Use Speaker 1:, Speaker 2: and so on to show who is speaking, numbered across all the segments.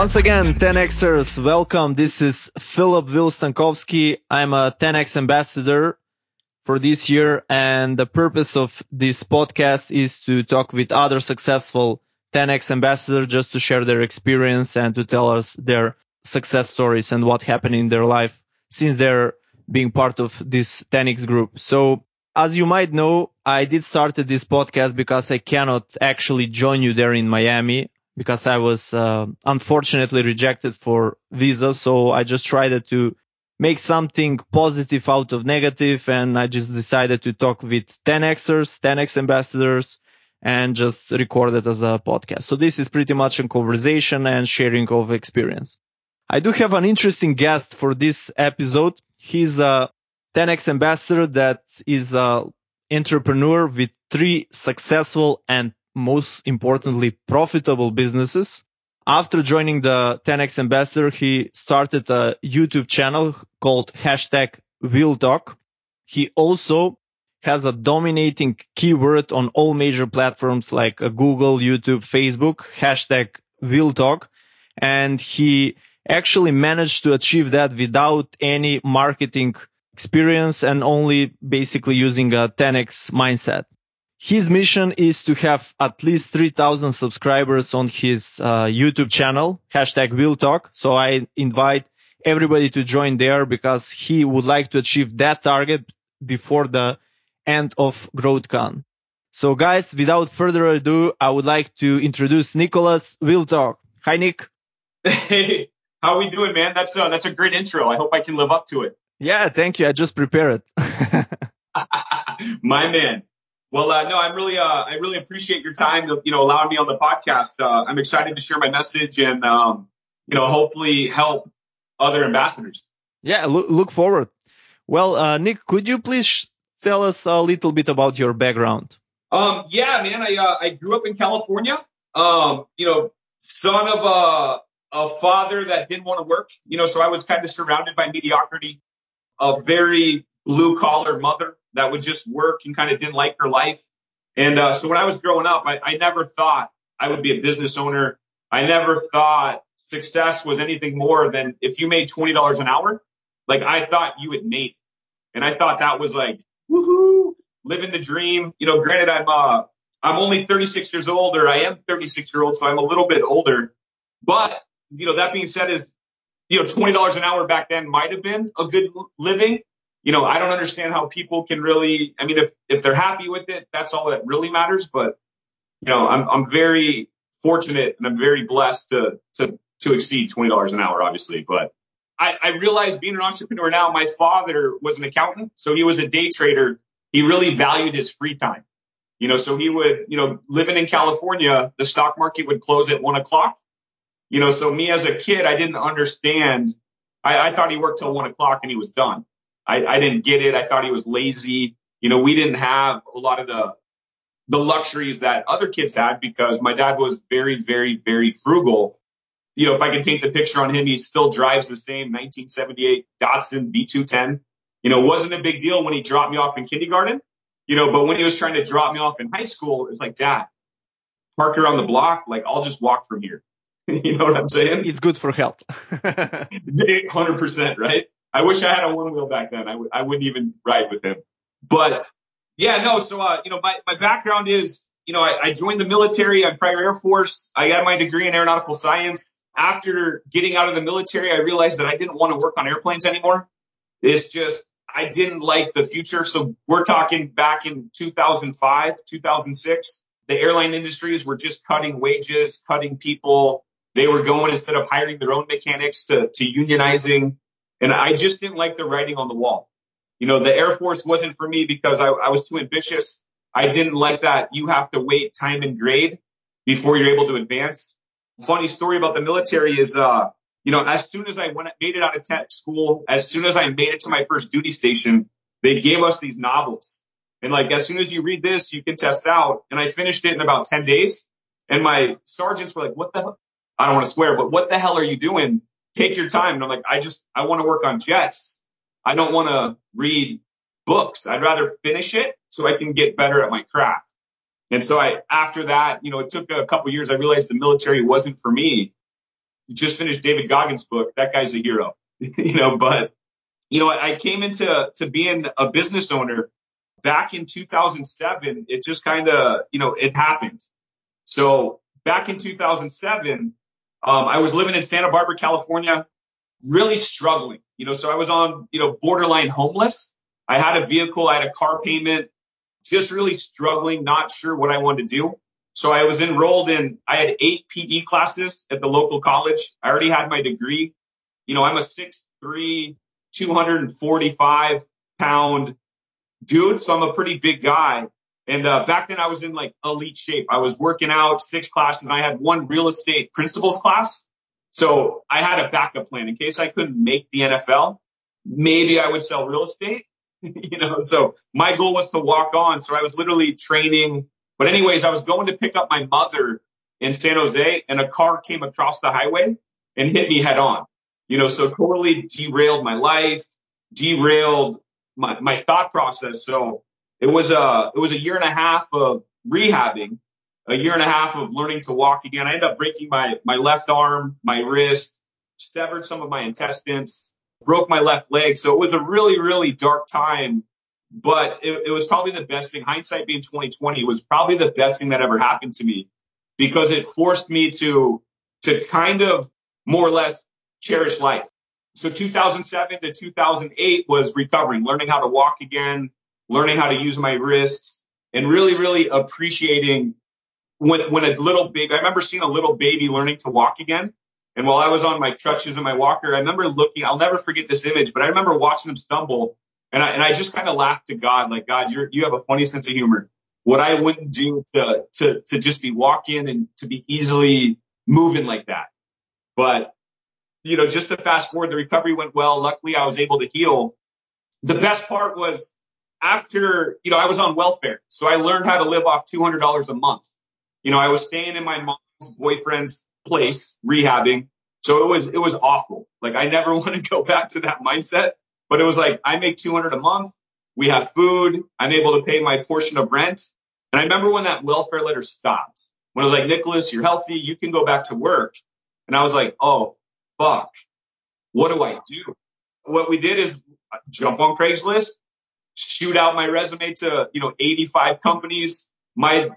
Speaker 1: Once again, 10Xers, welcome. This is Philip Vilstankovsky. I'm a 10X ambassador for this year. And the purpose of this podcast is to talk with other successful 10X ambassadors just to share their experience and to tell us their success stories and what happened in their life since they're being part of this 10X group. So as you might know, I did started this podcast because I cannot actually join you there in Miami because I was uh, unfortunately rejected for visa. So I just tried to make something positive out of negative, and I just decided to talk with 10xers, 10x ambassadors, and just record it as a podcast. So this is pretty much a conversation and sharing of experience. I do have an interesting guest for this episode. He's a 10x ambassador that is a entrepreneur with three successful and most importantly, profitable businesses. After joining the 10x ambassador, he started a YouTube channel called hashtag Will Talk. He also has a dominating keyword on all major platforms like uh, Google, YouTube, Facebook, hashtag Will Talk. And he actually managed to achieve that without any marketing experience and only basically using a 10x mindset. His mission is to have at least 3000 subscribers on his uh, YouTube channel, hashtag Will Talk. So I invite everybody to join there because he would like to achieve that target before the end of GrowthCon. So guys, without further ado, I would like to introduce Nicholas Will Talk. Hi, Nick.
Speaker 2: Hey, how are we doing, man? That's a, that's a great intro. I hope I can live up to it.
Speaker 1: Yeah, thank you. I just prepared it.
Speaker 2: My man. Well, uh, no, I'm really, uh, I really appreciate your time, you know, allowing me on the podcast. Uh, I'm excited to share my message and, um, you know, hopefully help other ambassadors.
Speaker 1: Yeah, look, look forward. Well, uh, Nick, could you please tell us a little bit about your background?
Speaker 2: Um, yeah, man, I, uh, I grew up in California. Um, you know, son of a, a father that didn't want to work, you know, so I was kind of surrounded by mediocrity, a very blue collar mother that would just work and kind of didn't like her life. And uh, so when I was growing up, I, I never thought I would be a business owner. I never thought success was anything more than if you made twenty dollars an hour. Like I thought you had made, and I thought that was like woohoo, living the dream. You know, granted, I'm uh, I'm only 36 years old, or I am 36 year old, so I'm a little bit older. But you know, that being said, is you know, twenty dollars an hour back then might have been a good living you know, I don't understand how people can really, I mean, if, if they're happy with it, that's all that really matters. But, you know, I'm, I'm very fortunate and I'm very blessed to, to, to exceed $20 an hour, obviously. But I, I realized being an entrepreneur now, my father was an accountant. So he was a day trader. He really valued his free time. You know, so he would, you know, living in California, the stock market would close at one o'clock. You know, so me as a kid, I didn't understand. I, I thought he worked till one o'clock and he was done. I, I didn't get it. I thought he was lazy. You know, we didn't have a lot of the the luxuries that other kids had because my dad was very, very, very frugal. You know, if I can paint the picture on him, he still drives the same 1978 Datsun B210. You know, wasn't a big deal when he dropped me off in kindergarten, you know, but when he was trying to drop me off in high school, it was like, dad, park around the block. Like, I'll just walk from here. you know what I'm saying?
Speaker 1: It's good for health.
Speaker 2: 100%, right? I wish I had a one wheel back then. I w- I wouldn't even ride with him. But yeah, no. So, uh, you know, my, my background is, you know, I, I joined the military. I'm prior Air Force. I got my degree in aeronautical science. After getting out of the military, I realized that I didn't want to work on airplanes anymore. It's just, I didn't like the future. So we're talking back in 2005, 2006. The airline industries were just cutting wages, cutting people. They were going instead of hiring their own mechanics to, to unionizing and I just didn't like the writing on the wall. You know, the Air Force wasn't for me because I, I was too ambitious. I didn't like that you have to wait time and grade before you're able to advance. Funny story about the military is, uh, you know, as soon as I went, made it out of tech school, as soon as I made it to my first duty station, they gave us these novels. And like, as soon as you read this, you can test out. And I finished it in about 10 days. And my sergeants were like, what the hell? I don't want to swear, but what the hell are you doing? Take your time. And I'm like, I just, I want to work on jets. I don't want to read books. I'd rather finish it so I can get better at my craft. And so I, after that, you know, it took a couple years. I realized the military wasn't for me. just finished David Goggins' book. That guy's a hero, you know. But you know, I came into to being a business owner back in 2007. It just kind of, you know, it happened. So back in 2007, um, I was living in Santa Barbara, California, really struggling. You know, so I was on, you know, borderline homeless. I had a vehicle, I had a car payment, just really struggling, not sure what I wanted to do. So I was enrolled in, I had eight PE classes at the local college. I already had my degree. You know, I'm a 6'3", 245 pound dude. So I'm a pretty big guy. And uh, back then I was in like elite shape. I was working out six classes and I had one real estate principles class. So I had a backup plan in case I couldn't make the NFL. Maybe I would sell real estate, you know, so my goal was to walk on. So I was literally training. But anyways, I was going to pick up my mother in San Jose and a car came across the highway and hit me head on, you know, so totally derailed my life, derailed my, my thought process. So it was a, it was a year and a half of rehabbing, a year and a half of learning to walk again. I ended up breaking my, my left arm, my wrist, severed some of my intestines, broke my left leg. So it was a really, really dark time, but it, it was probably the best thing. Hindsight being 2020 it was probably the best thing that ever happened to me because it forced me to, to kind of more or less cherish life. So 2007 to 2008 was recovering, learning how to walk again, learning how to use my wrists and really, really appreciating when, when a little baby, I remember seeing a little baby learning to walk again. And while I was on my crutches and my walker, I remember looking, I'll never forget this image, but I remember watching him stumble and I, and I just kind of laughed to God, like, God, you're, you have a funny sense of humor. What I wouldn't do to, to, to just be walking and to be easily moving like that. But you know, just to fast forward, the recovery went well. Luckily, I was able to heal. The best part was after, you know, I was on welfare. So I learned how to live off $200 a month. You know, I was staying in my mom's boyfriend's place, rehabbing. So it was, it was awful. Like I never want to go back to that mindset, but it was like, I make 200 a month. We have food. I'm able to pay my portion of rent. And I remember when that welfare letter stopped, when I was like, Nicholas, you're healthy. You can go back to work. And I was like, Oh, fuck, what do I do? What we did is uh, jump on Craigslist, shoot out my resume to, you know, 85 companies. My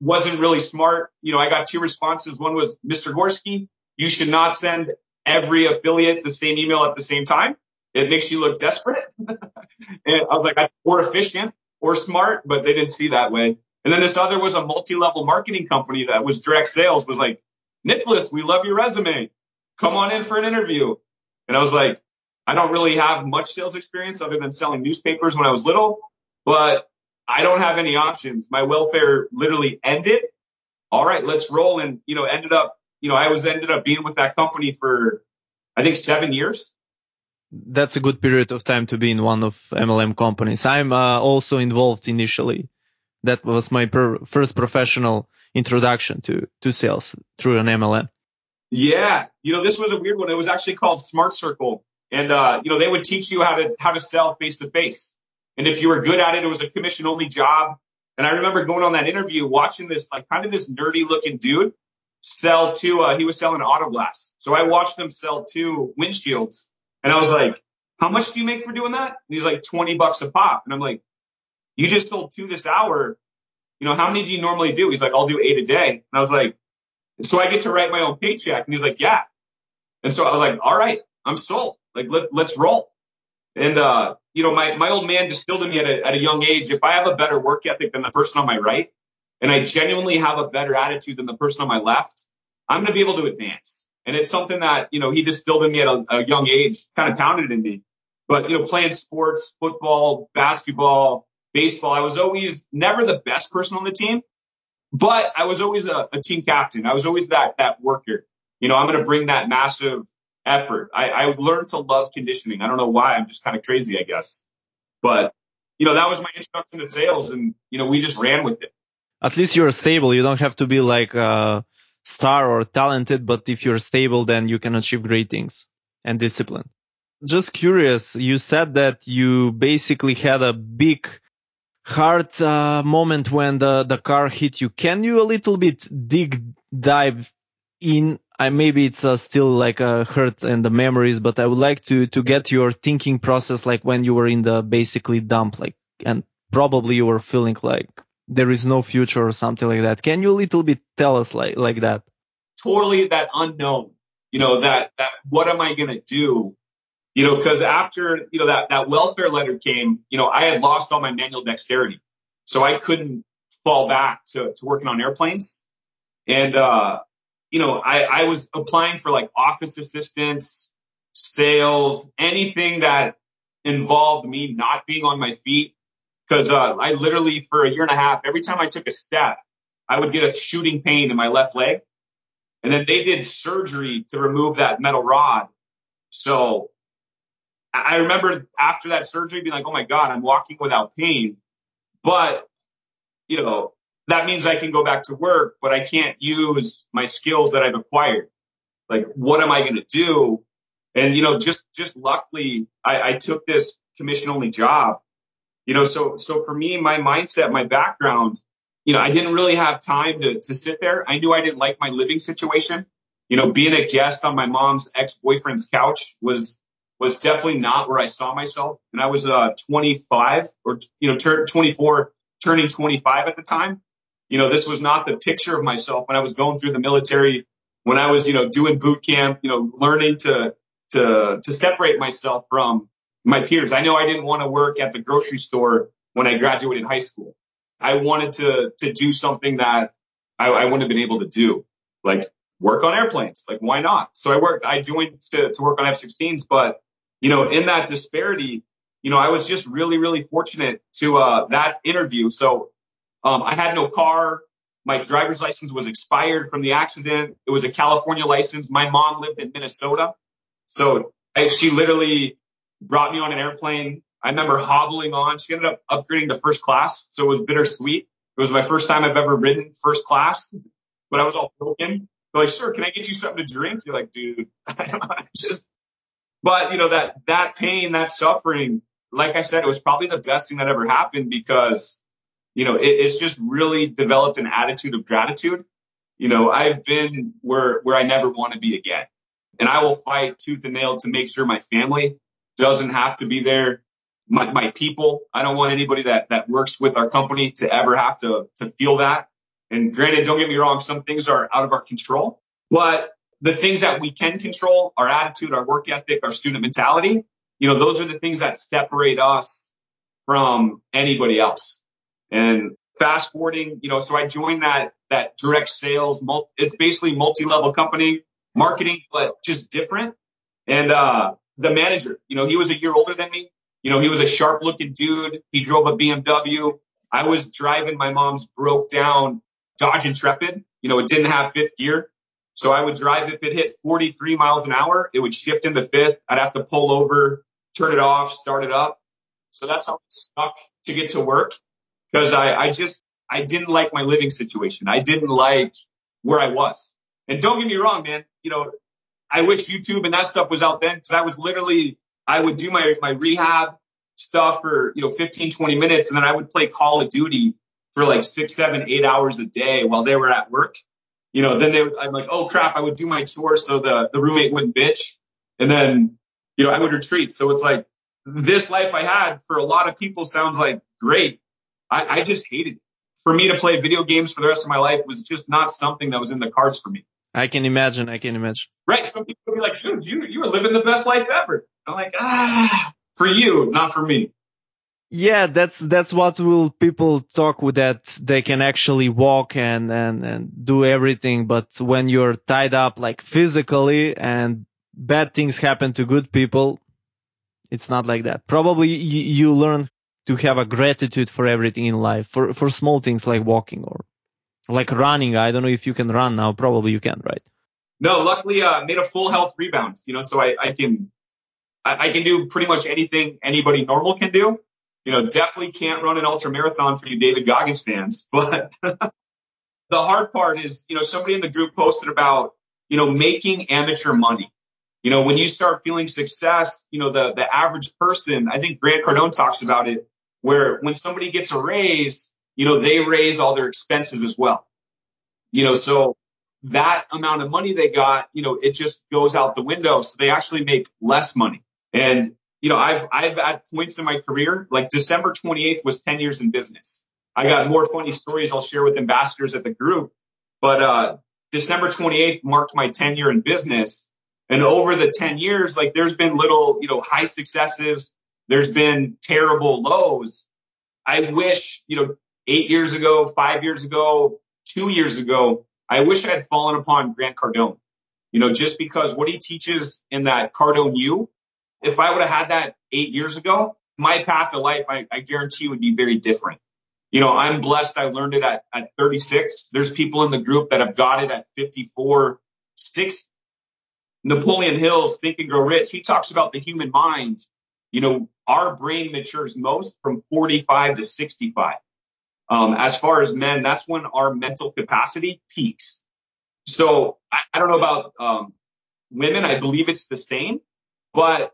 Speaker 2: wasn't really smart. You know, I got two responses. One was, Mr. Gorski, you should not send every affiliate the same email at the same time. It makes you look desperate. and I was like, or efficient or smart, but they didn't see that way. And then this other was a multi-level marketing company that was direct sales was like, Nicholas, we love your resume come on in for an interview. And I was like, I don't really have much sales experience other than selling newspapers when I was little, but I don't have any options. My welfare literally ended. All right, let's roll. And, you know, ended up, you know, I was ended up being with that company for, I think seven years.
Speaker 1: That's a good period of time to be in one of MLM companies. I'm uh, also involved initially. That was my per- first professional introduction to, to sales through an MLM.
Speaker 2: Yeah. You know, this was a weird one. It was actually called Smart Circle. And, uh, you know, they would teach you how to, how to sell face to face. And if you were good at it, it was a commission only job. And I remember going on that interview, watching this, like kind of this nerdy looking dude sell to, uh, he was selling auto glass. So I watched him sell two windshields and I was like, how much do you make for doing that? And he's like 20 bucks a pop. And I'm like, you just sold two this hour. You know, how many do you normally do? He's like, I'll do eight a day. And I was like, so I get to write my own paycheck. And he's like, yeah. And so I was like, all right, I'm sold. Like, let, let's roll. And, uh, you know, my, my old man distilled in me at a, at a young age. If I have a better work ethic than the person on my right, and I genuinely have a better attitude than the person on my left, I'm going to be able to advance. And it's something that, you know, he distilled in me at a, a young age, kind of pounded in me. But, you know, playing sports, football, basketball, baseball, I was always never the best person on the team, but I was always a, a team captain. I was always that that worker. You know, I'm going to bring that massive effort. I, I learned to love conditioning. I don't know why. I'm just kind of crazy, I guess. But you know, that was my introduction to sales, and you know, we just ran with it.
Speaker 1: At least you're stable. You don't have to be like a star or talented, but if you're stable, then you can achieve great things and discipline. Just curious, you said that you basically had a big hard uh, moment when the, the car hit you. Can you a little bit dig dive in I maybe it's uh, still like a hurt and the memories, but I would like to to get your thinking process, like when you were in the basically dump, like and probably you were feeling like there is no future or something like that. Can you a little bit tell us like like that?
Speaker 2: Totally that unknown. You know that that what am I gonna do? You know, because after you know that that welfare letter came, you know I had lost all my manual dexterity, so I couldn't fall back to to working on airplanes, and uh, you know, I, I was applying for like office assistants, sales, anything that involved me not being on my feet. Cause, uh, I literally for a year and a half, every time I took a step, I would get a shooting pain in my left leg. And then they did surgery to remove that metal rod. So I remember after that surgery being like, Oh my God, I'm walking without pain. But, you know, that means I can go back to work, but I can't use my skills that I've acquired. Like, what am I going to do? And, you know, just, just luckily I, I took this commission only job, you know, so, so for me, my mindset, my background, you know, I didn't really have time to, to sit there. I knew I didn't like my living situation. You know, being a guest on my mom's ex-boyfriend's couch was, was definitely not where I saw myself. And I was, uh, 25 or, you know, tur- 24, turning 25 at the time you know, this was not the picture of myself when I was going through the military, when I was, you know, doing boot camp, you know, learning to, to, to separate myself from my peers. I know I didn't want to work at the grocery store when I graduated high school. I wanted to, to do something that I, I wouldn't have been able to do, like work on airplanes. Like, why not? So I worked, I joined to, to work on F-16s, but, you know, in that disparity, you know, I was just really, really fortunate to, uh, that interview. So um, I had no car. My driver's license was expired from the accident. It was a California license. My mom lived in Minnesota. So I, she literally brought me on an airplane. I remember hobbling on. She ended up upgrading to first class. So it was bittersweet. It was my first time I've ever ridden first class, but I was all broken. They're like, sir, can I get you something to drink? You're like, dude, I just, but you know, that, that pain, that suffering, like I said, it was probably the best thing that ever happened because you know, it, it's just really developed an attitude of gratitude. You know, I've been where, where I never want to be again. And I will fight tooth and nail to make sure my family doesn't have to be there. My, my people, I don't want anybody that, that works with our company to ever have to, to feel that. And granted, don't get me wrong, some things are out of our control, but the things that we can control, our attitude, our work ethic, our student mentality, you know, those are the things that separate us from anybody else. And fast forwarding, you know, so I joined that, that direct sales. It's basically multi-level company marketing, but just different. And, uh, the manager, you know, he was a year older than me. You know, he was a sharp looking dude. He drove a BMW. I was driving my mom's broke down Dodge Intrepid. You know, it didn't have fifth gear. So I would drive if it hit 43 miles an hour, it would shift into fifth. I'd have to pull over, turn it off, start it up. So that's how I stuck to get to work because I, I just, I didn't like my living situation. I didn't like where I was. And don't get me wrong, man, you know, I wish YouTube and that stuff was out then because I was literally, I would do my, my rehab stuff for, you know, 15, 20 minutes. And then I would play Call of Duty for like six, seven, eight hours a day while they were at work. You know, then they would, I'm like, oh crap, I would do my chores so the, the roommate wouldn't bitch. And then, you know, I would retreat. So it's like this life I had for a lot of people sounds like great, I, I just hated it. For me to play video games for the rest of my life was just not something that was in the cards for me.
Speaker 1: I can imagine. I can imagine.
Speaker 2: Right. Some people be like, dude, you, you were living the best life ever. I'm like, ah, for you, not for me.
Speaker 1: Yeah, that's that's what will people talk with that they can actually walk and and and do everything, but when you're tied up like physically and bad things happen to good people, it's not like that. Probably you, you learn to have a gratitude for everything in life, for, for small things like walking or like running. I don't know if you can run now. Probably you can, right?
Speaker 2: No, luckily, uh, made a full health rebound, you know, so I, I can, I, I can do pretty much anything anybody normal can do. You know, definitely can't run an ultra marathon for you David Goggins fans, but the hard part is, you know, somebody in the group posted about, you know, making amateur money. You know, when you start feeling success, you know, the, the average person, I think Grant Cardone talks about it, where when somebody gets a raise, you know, they raise all their expenses as well. You know, so that amount of money they got, you know, it just goes out the window. So they actually make less money. And, you know, I've, I've at points in my career, like December 28th was 10 years in business. I got more funny stories I'll share with ambassadors at the group, but, uh, December 28th marked my 10 year in business. And over the 10 years, like there's been little, you know, high successes. There's been terrible lows. I wish, you know, eight years ago, five years ago, two years ago, I wish I had fallen upon Grant Cardone. You know, just because what he teaches in that Cardone U, if I would have had that eight years ago, my path of life, I, I guarantee would be very different. You know, I'm blessed. I learned it at, at 36. There's people in the group that have got it at 54, 60. Napoleon Hill's Think and Grow Rich, he talks about the human mind. You know, our brain matures most from 45 to 65. Um, as far as men, that's when our mental capacity peaks. So I, I don't know about um, women. I believe it's the same. But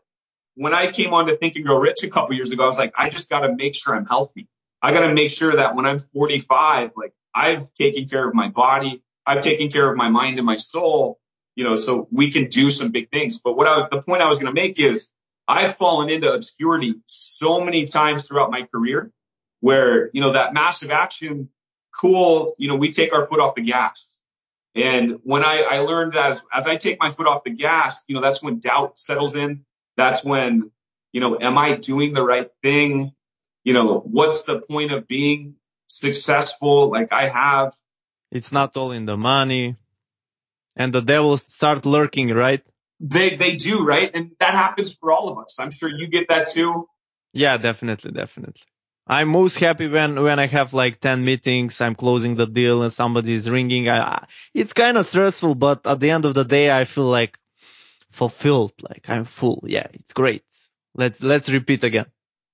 Speaker 2: when I came on to Think and Grow Rich a couple years ago, I was like, I just got to make sure I'm healthy. I got to make sure that when I'm 45, like I've taken care of my body, I've taken care of my mind and my soul, you know, so we can do some big things. But what I was, the point I was going to make is I've fallen into obscurity so many times throughout my career where, you know, that massive action, cool, you know, we take our foot off the gas. And when I, I learned as, as I take my foot off the gas, you know, that's when doubt settles in. That's when, you know, am I doing the right thing? You know, what's the point of being successful like I have?
Speaker 1: It's not all in the money. And the devil start lurking, right?
Speaker 2: They, they do, right? And that happens for all of us. I'm sure you get that too.
Speaker 1: Yeah, definitely, definitely. I'm most happy when when I have like 10 meetings, I'm closing the deal and somebody is ringing. I, it's kind of stressful, but at the end of the day, I feel like fulfilled, like I'm full. Yeah, it's great. Let's let's repeat again.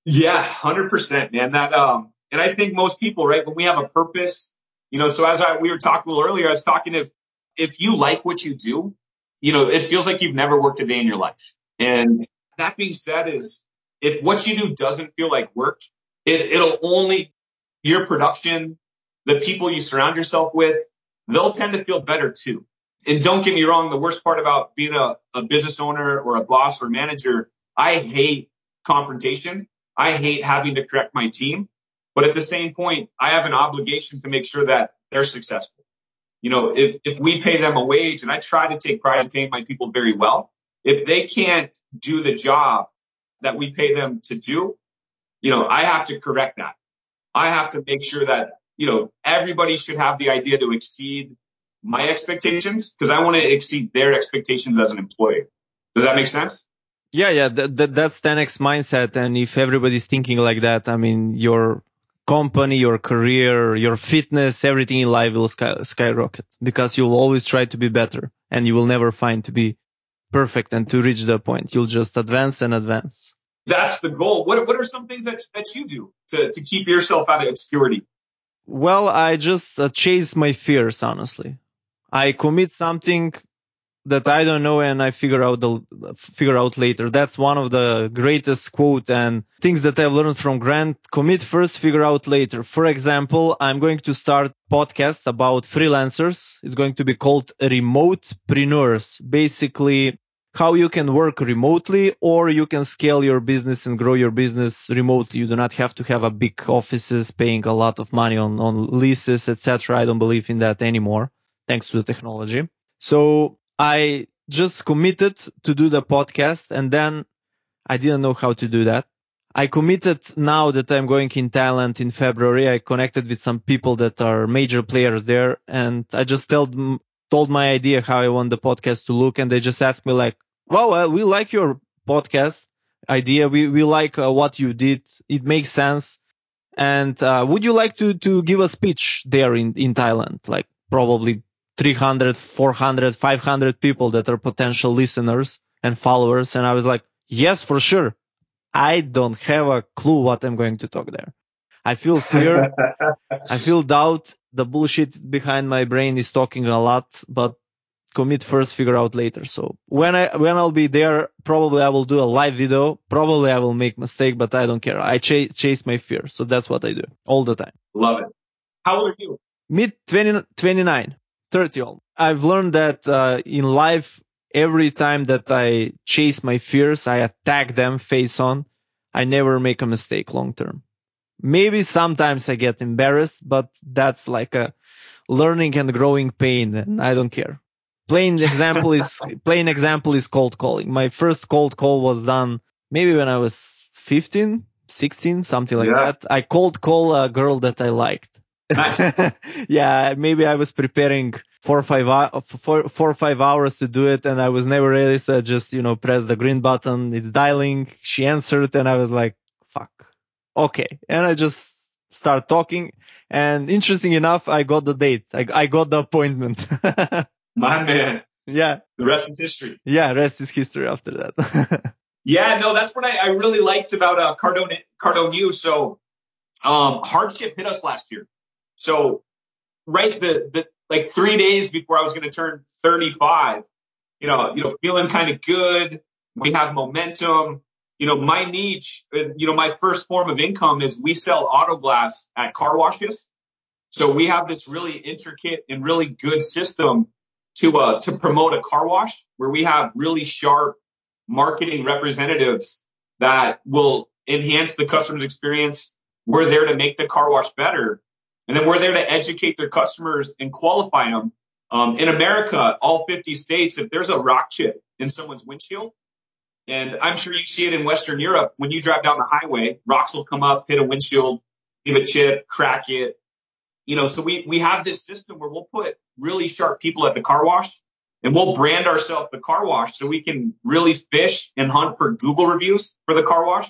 Speaker 2: Yeah, 100%, man. That um and I think most people, right, when we have a purpose, you know, so as I we were talking a little earlier, I was talking if if you like what you do, you know, it feels like you've never worked a day in your life. And that being said is if what you do doesn't feel like work, it, it'll only your production, the people you surround yourself with, they'll tend to feel better too. And don't get me wrong, the worst part about being a, a business owner or a boss or manager, I hate confrontation. I hate having to correct my team. But at the same point, I have an obligation to make sure that they're successful. You know, if, if we pay them a wage and I try to take pride in paying my people very well, if they can't do the job that we pay them to do, you know, I have to correct that. I have to make sure that, you know, everybody should have the idea to exceed my expectations because I want to exceed their expectations as an employee. Does that make sense?
Speaker 1: Yeah, yeah, that, that, that's 10x mindset. And if everybody's thinking like that, I mean, your company, your career, your fitness, everything in life will sky, skyrocket because you'll always try to be better and you will never find to be perfect and to reach the point. You'll just advance and advance
Speaker 2: that's the goal. What what are some things that that you do to to keep yourself out of obscurity?
Speaker 1: Well, I just uh, chase my fears. Honestly, I commit something that I don't know and I figure out the figure out later. That's one of the greatest quote and things that I've learned from Grant. Commit first, figure out later. For example, I'm going to start podcast about freelancers. It's going to be called Remotepreneurs. Basically, how you can work remotely or you can scale your business and grow your business remotely. You do not have to have a big offices paying a lot of money on, on leases, etc. I don't believe in that anymore thanks to the technology. So I just committed to do the podcast and then I didn't know how to do that. I committed now that I'm going in Thailand in February. I connected with some people that are major players there and I just told told my idea how I want the podcast to look, and they just asked me like, "Well, we like your podcast idea. We we like uh, what you did. It makes sense. And uh, would you like to to give a speech there in in Thailand? Like probably 300, 400, 500 people that are potential listeners and followers." And I was like, "Yes, for sure." I don't have a clue what I'm going to talk there. I feel fear. I feel doubt. The bullshit behind my brain is talking a lot, but commit first, figure out later. So when I, when I'll be there, probably I will do a live video. Probably I will make mistake, but I don't care. I ch- chase my fear. So that's what I do all the time.
Speaker 2: Love it. How old are you?
Speaker 1: Mid 20, 29. 30 all. I've learned that uh, in life, every time that I chase my fears, I attack them face on. I never make a mistake long term. Maybe sometimes I get embarrassed, but that's like a learning and growing pain and I don't care. Plain example is, plain example is cold calling. My first cold call was done maybe when I was 15, 16, something like yeah. that. I cold call a girl that I liked.
Speaker 2: Nice.
Speaker 1: yeah, maybe I was preparing four or five four, four or five hours to do it, and I was never ready. So I just you know press the green button. It's dialing. She answered, and I was like, "Fuck, okay." And I just start talking. And interesting enough, I got the date. I, I got the appointment.
Speaker 2: My man.
Speaker 1: Yeah.
Speaker 2: The rest is history.
Speaker 1: Yeah, rest is history after that.
Speaker 2: yeah, no, that's what I, I really liked about uh, Cardone Cardone U. So um, hardship hit us last year. So right the the like three days before I was going to turn 35, you know, you know, feeling kind of good. We have momentum. You know, my niche, you know, my first form of income is we sell auto glass at car washes. So we have this really intricate and really good system to uh, to promote a car wash where we have really sharp marketing representatives that will enhance the customer's experience. We're there to make the car wash better. And then we're there to educate their customers and qualify them. Um, in America, all 50 states, if there's a rock chip in someone's windshield, and I'm sure you see it in Western Europe, when you drive down the highway, rocks will come up, hit a windshield, leave a chip, crack it. You know, so we, we have this system where we'll put really sharp people at the car wash and we'll brand ourselves the car wash so we can really fish and hunt for Google reviews for the car wash.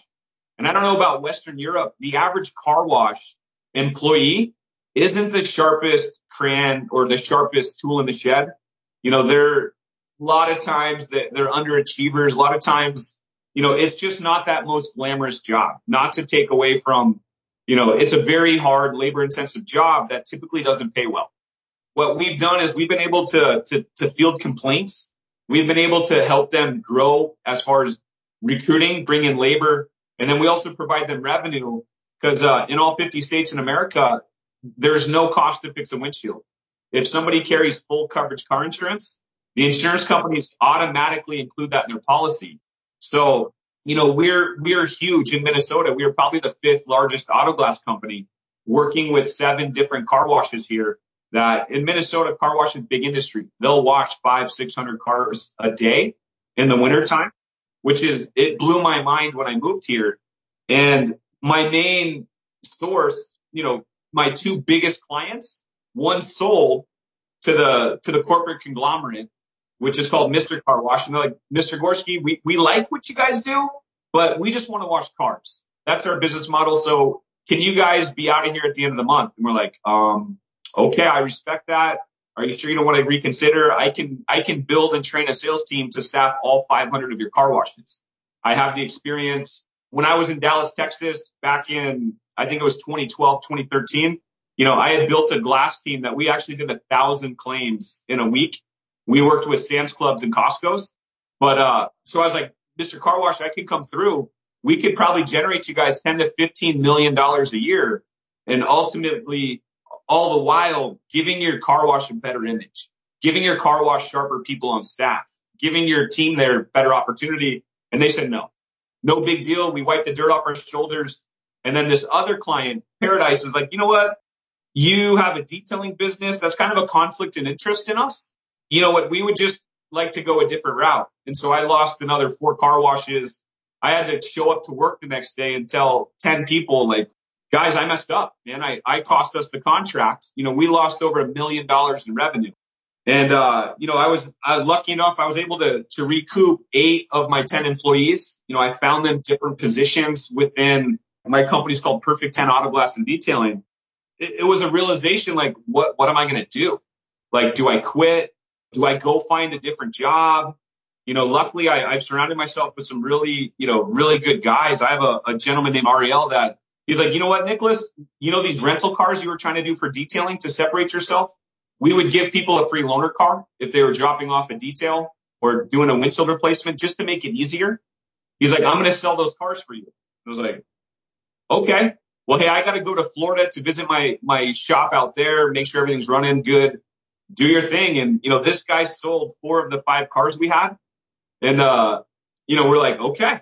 Speaker 2: And I don't know about Western Europe, the average car wash employee isn't the sharpest crayon or the sharpest tool in the shed. You know, they're a lot of times that they're underachievers. A lot of times, you know, it's just not that most glamorous job. Not to take away from, you know, it's a very hard labor intensive job that typically doesn't pay well. What we've done is we've been able to, to, to field complaints. We've been able to help them grow as far as recruiting, bring in labor, and then we also provide them revenue because uh, in all 50 states in America, there's no cost to fix a windshield. If somebody carries full coverage car insurance, the insurance companies automatically include that in their policy. So, you know, we're, we're huge in Minnesota. We are probably the fifth largest auto glass company working with seven different car washes here that in Minnesota, car wash is big industry. They'll wash five, 600 cars a day in the wintertime, which is, it blew my mind when I moved here. And my main source, you know, my two biggest clients, one sold to the to the corporate conglomerate, which is called Mr. Car Wash. And they're like, Mr. Gorski, we, we like what you guys do, but we just want to wash cars. That's our business model. So can you guys be out of here at the end of the month? And we're like, um, okay, I respect that. Are you sure you don't want to reconsider? I can I can build and train a sales team to staff all 500 of your car washes. I have the experience. When I was in Dallas, Texas, back in I think it was 2012, 2013. You know, I had built a glass team that we actually did a thousand claims in a week. We worked with Sam's Clubs and Costco's. But, uh, so I was like, Mr. Car Wash, I can come through. We could probably generate you guys 10 to 15 million dollars a year. And ultimately, all the while giving your car wash a better image, giving your car wash sharper people on staff, giving your team their better opportunity. And they said no, no big deal. We wipe the dirt off our shoulders. And then this other client, Paradise, is like, you know what? You have a detailing business. That's kind of a conflict in interest in us. You know what? We would just like to go a different route. And so I lost another four car washes. I had to show up to work the next day and tell 10 people, like, guys, I messed up, man. I, I cost us the contract. You know, we lost over a million dollars in revenue. And, uh, you know, I was uh, lucky enough. I was able to, to recoup eight of my 10 employees. You know, I found them different positions within my company's called Perfect 10 Auto Glass and Detailing. It, it was a realization like, what, what am I going to do? Like, do I quit? Do I go find a different job? You know, luckily I, have surrounded myself with some really, you know, really good guys. I have a, a gentleman named Ariel that he's like, you know what, Nicholas, you know, these rental cars you were trying to do for detailing to separate yourself. We would give people a free loaner car if they were dropping off a detail or doing a windshield replacement just to make it easier. He's like, I'm going to sell those cars for you. I was like, okay, well, hey, I got to go to Florida to visit my, my shop out there, make sure everything's running good. do your thing. And, you know, this guy sold four of the five cars we had. And, uh, you know, we're like, okay,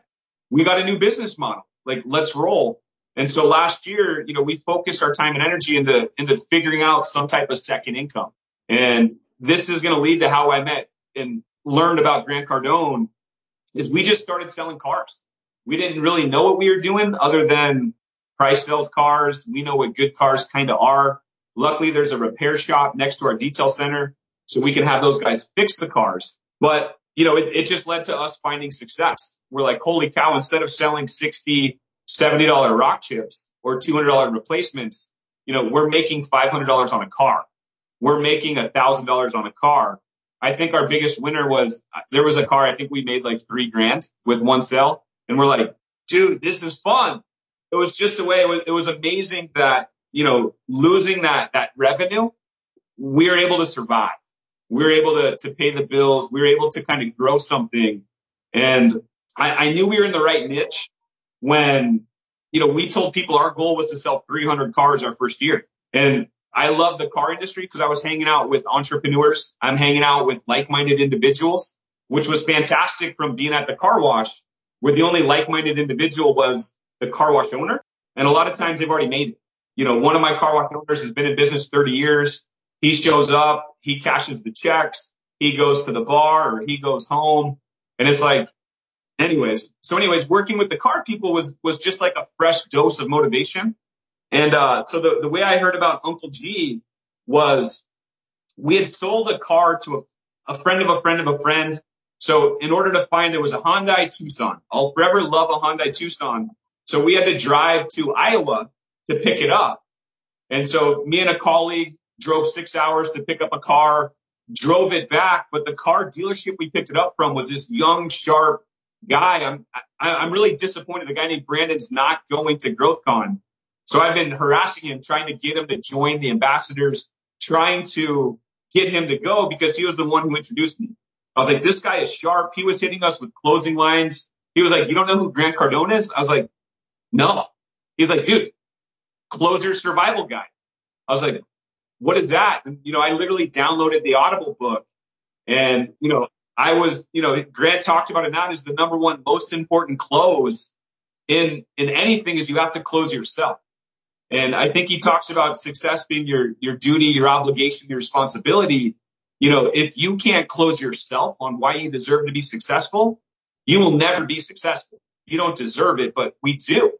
Speaker 2: we got a new business model. Like, let's roll. And so last year, you know, we focused our time and energy into, into figuring out some type of second income. And this is going to lead to how I met and learned about Grant Cardone is we just started selling cars. We didn't really know what we were doing other than price sells cars. We know what good cars kind of are. Luckily, there's a repair shop next to our detail center, so we can have those guys fix the cars. But you know, it, it just led to us finding success. We're like, holy cow! Instead of selling 60 70 dollar rock chips or 200 dollar replacements, you know, we're making 500 dollars on a car. We're making a thousand dollars on a car. I think our biggest winner was there was a car. I think we made like three grand with one sale, and we're like, dude, this is fun. It was just the way it was, it was amazing that you know, losing that, that revenue, we were able to survive. We were able to, to pay the bills. We were able to kind of grow something. And I, I knew we were in the right niche when, you know, we told people our goal was to sell 300 cars our first year. And I love the car industry because I was hanging out with entrepreneurs. I'm hanging out with like-minded individuals, which was fantastic from being at the car wash where the only like-minded individual was the car wash owner. And a lot of times they've already made it you know, one of my car wash owners has been in business 30 years. He shows up, he cashes the checks, he goes to the bar or he goes home. And it's like, anyways, so anyways, working with the car people was, was just like a fresh dose of motivation. And, uh, so the, the way I heard about Uncle G was we had sold a car to a, a friend of a friend of a friend. So in order to find it was a Hyundai Tucson. I'll forever love a Hyundai Tucson. So we had to drive to Iowa to pick it up. And so me and a colleague drove six hours to pick up a car, drove it back, but the car dealership we picked it up from was this young, sharp guy. I'm, I, am i am really disappointed. The guy named Brandon's not going to GrowthCon. So I've been harassing him, trying to get him to join the ambassadors, trying to get him to go because he was the one who introduced me. I was like, this guy is sharp. He was hitting us with closing lines. He was like, you don't know who Grant Cardone is? I was like, no. He's like, dude, closer survival guide. I was like, what is that? And, you know, I literally downloaded the Audible book and, you know, I was, you know, Grant talked about it now is the number one most important close in, in anything is you have to close yourself. And I think he talks about success being your, your duty, your obligation, your responsibility. You know, if you can't close yourself on why you deserve to be successful, you will never be successful. You don't deserve it, but we do.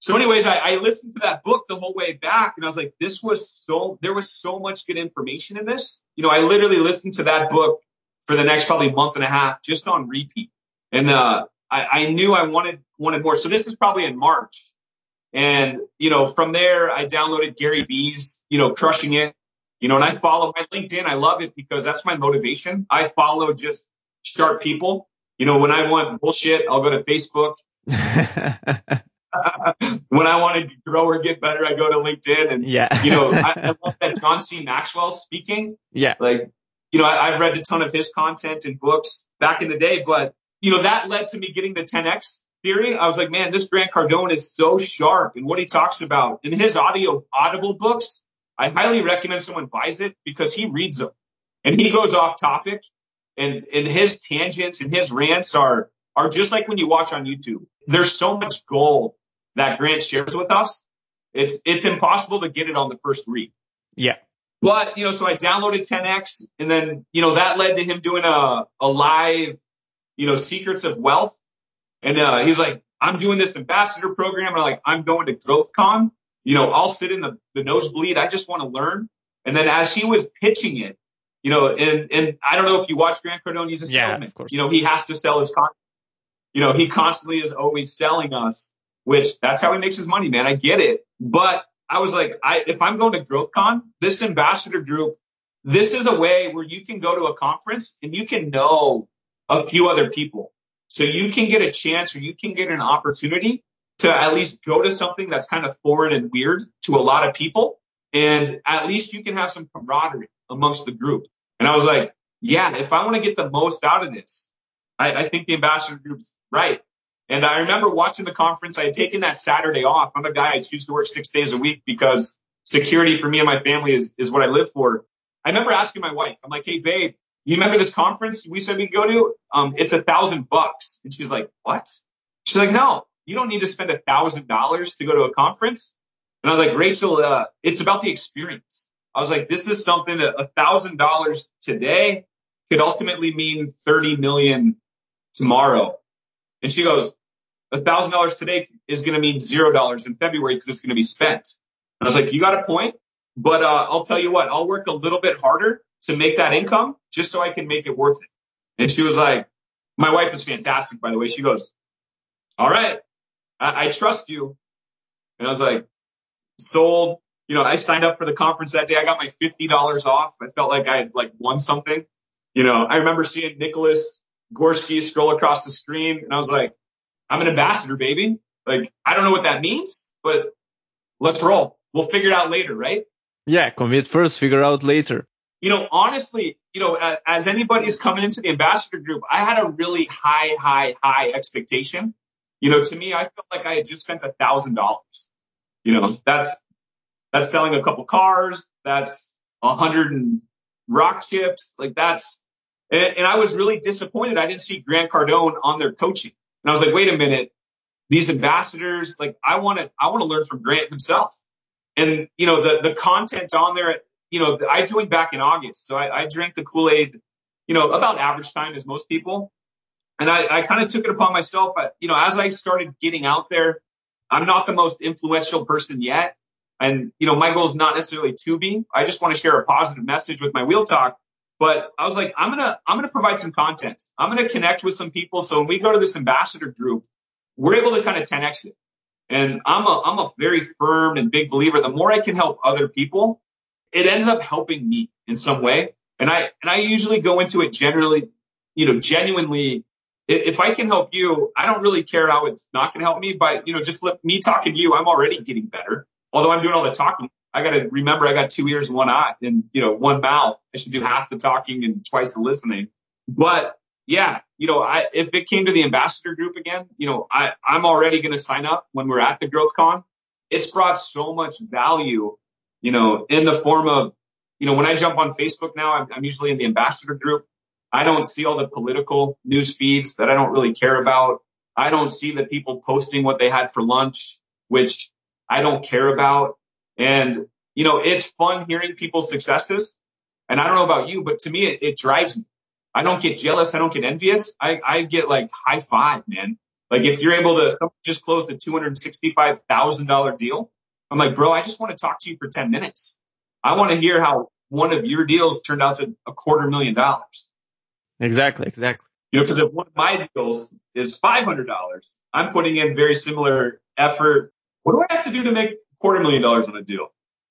Speaker 2: So, anyways, I, I, listened to that book the whole way back, and I was like, this was so there was so much good information in this. You know, I literally listened to that book for the next probably month and a half just on repeat, and uh, I, I knew I wanted wanted more. So this is probably in March, and you know, from there I downloaded Gary Vee's, you know, crushing it. You know, and I follow my LinkedIn. I love it because that's my motivation. I follow just sharp people. You know, when I want bullshit, I'll go to Facebook. when I want to grow or get better, I go to LinkedIn and, yeah. you know, I, I love that John C. Maxwell speaking.
Speaker 1: Yeah.
Speaker 2: Like, you know, I, I've read a ton of his content and books back in the day, but, you know, that led to me getting the 10X theory. I was like, man, this Grant Cardone is so sharp and what he talks about in his audio audible books. I highly recommend someone buys it because he reads them and he goes off topic and, and his tangents and his rants are, are just like when you watch on YouTube. There's so much gold that Grant shares with us, it's it's impossible to get it on the first read.
Speaker 1: Yeah.
Speaker 2: But you know, so I downloaded 10x, and then you know that led to him doing a a live, you know, Secrets of Wealth, and uh, he was like, "I'm doing this ambassador program," and I'm like, "I'm going to GrowthCon." You know, I'll sit in the the nosebleed. I just want to learn. And then as he was pitching it, you know, and and I don't know if you watch Grant Cardone, he's a salesman. Yeah, of course. You know, he has to sell his content. You know, he constantly is always selling us which that's how he makes his money, man. I get it. But I was like, I, if I'm going to GrowthCon, this ambassador group, this is a way where you can go to a conference and you can know a few other people. So you can get a chance or you can get an opportunity to at least go to something that's kind of foreign and weird to a lot of people. And at least you can have some camaraderie amongst the group. And I was like, yeah, if I want to get the most out of this, I, I think the ambassador group's right. And I remember watching the conference. I had taken that Saturday off. I'm a guy I choose to work six days a week because security for me and my family is, is what I live for. I remember asking my wife, I'm like, hey, babe, you remember this conference we said we'd go to? Um, it's a thousand bucks. And she's like, what? She's like, no, you don't need to spend a thousand dollars to go to a conference. And I was like, Rachel, uh, it's about the experience. I was like, this is something that a thousand dollars today could ultimately mean 30 million tomorrow. And she goes, a thousand dollars today is going to mean zero dollars in February because it's going to be spent. And I was like, you got a point, but uh, I'll tell you what, I'll work a little bit harder to make that income just so I can make it worth it. And she was like, my wife is fantastic, by the way. She goes, all right, I, I trust you. And I was like, sold. You know, I signed up for the conference that day. I got my $50 off. I felt like I had like won something. You know, I remember seeing Nicholas Gorski scroll across the screen and I was like, I'm an ambassador, baby. Like, I don't know what that means, but let's roll. We'll figure it out later, right?
Speaker 1: Yeah, commit first, figure out later.
Speaker 2: You know, honestly, you know, as anybody's coming into the ambassador group, I had a really high, high, high expectation. You know, to me, I felt like I had just spent a thousand dollars. You know, that's that's selling a couple cars. That's a hundred and rock chips. Like that's, and, and I was really disappointed. I didn't see Grant Cardone on their coaching. And I was like, wait a minute, these ambassadors, like I want to, I want to learn from Grant himself. And you know, the the content on there, you know, I joined back in August, so I, I drank the Kool Aid, you know, about average time as most people. And I, I kind of took it upon myself, you know, as I started getting out there, I'm not the most influential person yet. And, you know, my goal is not necessarily to be. I just want to share a positive message with my wheel talk. But I was like, I'm to, I'm to provide some content. I'm to connect with some people. So when we go to this ambassador group, we're able to kind of 10X it. And I'm a, I'm a very firm and big believer. The more I can help other people, it ends up helping me in some way. And I, and I usually go into it generally, you know, genuinely. If I can help you, I don't really care how it's not going to help me, but you know, just let me talking to you, I'm already getting better although I'm doing all the talking, I got to remember I got two ears one eye and, you know, one mouth. I should do half the talking and twice the listening. But yeah, you know, I, if it came to the ambassador group again, you know, I, I'm already going to sign up when we're at the growth con. It's brought so much value, you know, in the form of, you know, when I jump on Facebook now, I'm, I'm usually in the ambassador group. I don't see all the political news feeds that I don't really care about. I don't see the people posting what they had for lunch, which I don't care about. And, you know, it's fun hearing people's successes. And I don't know about you, but to me, it, it drives me. I don't get jealous. I don't get envious. I, I get like high five, man. Like if you're able to just close the $265,000 deal, I'm like, bro, I just want to talk to you for 10 minutes. I want to hear how one of your deals turned out to a quarter million dollars.
Speaker 1: Exactly. Exactly.
Speaker 2: You know, because if one of my deals is $500, I'm putting in very similar effort, what do I have to do to make quarter million dollars on a deal?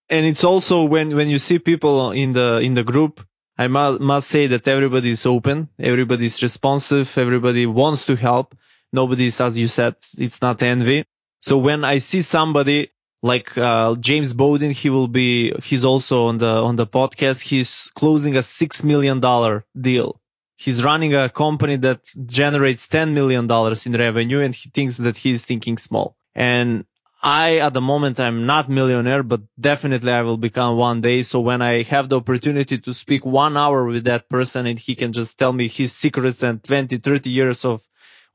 Speaker 1: And it's also when, when you see people in the, in the group, I must, must say that everybody is open. Everybody is responsive. Everybody wants to help. Nobody's, as you said, it's not envy. So when I see somebody like uh, James Bowden, he will be. He's also on the on the podcast. He's closing a six million dollar deal. He's running a company that generates ten million dollars in revenue, and he thinks that he's thinking small. And I, at the moment, I'm not millionaire, but definitely I will become one day. So when I have the opportunity to speak one hour with that person and he can just tell me his secrets and 20, 30 years of,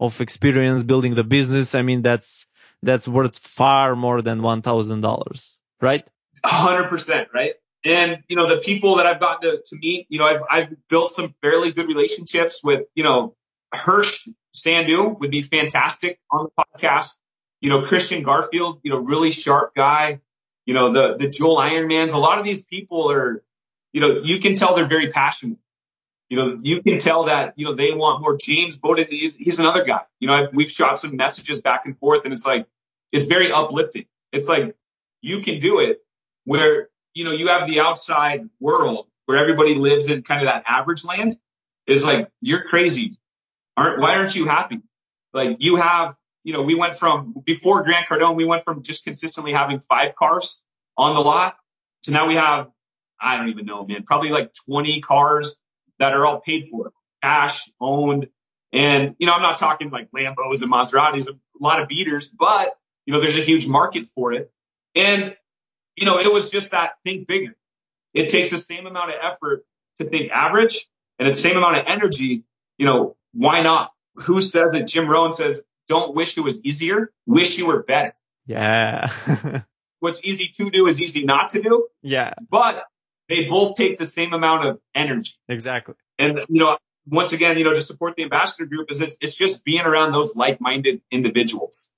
Speaker 1: of experience building the business, I mean, that's, that's worth far more than $1,000, right?
Speaker 2: hundred percent, right? And, you know, the people that I've gotten to, to meet, you know, I've, I've built some fairly good relationships with, you know, Hirsch Sandu would be fantastic on the podcast. You know, Christian Garfield, you know, really sharp guy. You know, the, the Joel Ironmans, a lot of these people are, you know, you can tell they're very passionate. You know, you can tell that, you know, they want more. James Bowden, he's, he's another guy. You know, I've, we've shot some messages back and forth and it's like, it's very uplifting. It's like, you can do it where, you know, you have the outside world where everybody lives in kind of that average land is like, you're crazy. Aren't, why aren't you happy? Like you have you know, we went from before Grant Cardone, we went from just consistently having five cars on the lot to now we have, I don't even know, man, probably like 20 cars that are all paid for, cash owned. And, you know, I'm not talking like Lambos and Maseratis, a lot of beaters, but, you know, there's a huge market for it. And, you know, it was just that think bigger. It takes the same amount of effort to think average and the same amount of energy. You know, why not? Who says that Jim Rohn says, don't wish it was easier, wish you were better.
Speaker 1: Yeah.
Speaker 2: What's easy to do is easy not to do.
Speaker 1: Yeah.
Speaker 2: But they both take the same amount of energy.
Speaker 1: Exactly.
Speaker 2: And, you know, once again, you know, to support the ambassador group is it's, it's just being around those like-minded individuals,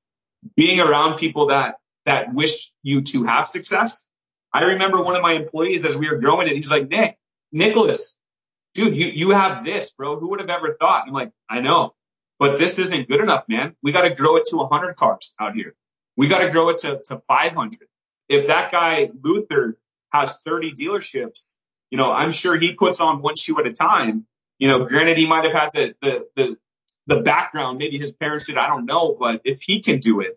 Speaker 2: being around people that, that wish you to have success. I remember one of my employees as we were growing it, he's like, Nick, Nicholas, dude, you, you have this, bro. Who would have ever thought? I'm like, I know, but this isn't good enough, man. We got to grow it to 100 cars out here. We got to grow it to, to 500. If that guy, Luther, has 30 dealerships, you know, I'm sure he puts on one shoe at a time. You know, granted, he might have had the, the, the, the background. Maybe his parents did. I don't know. But if he can do it,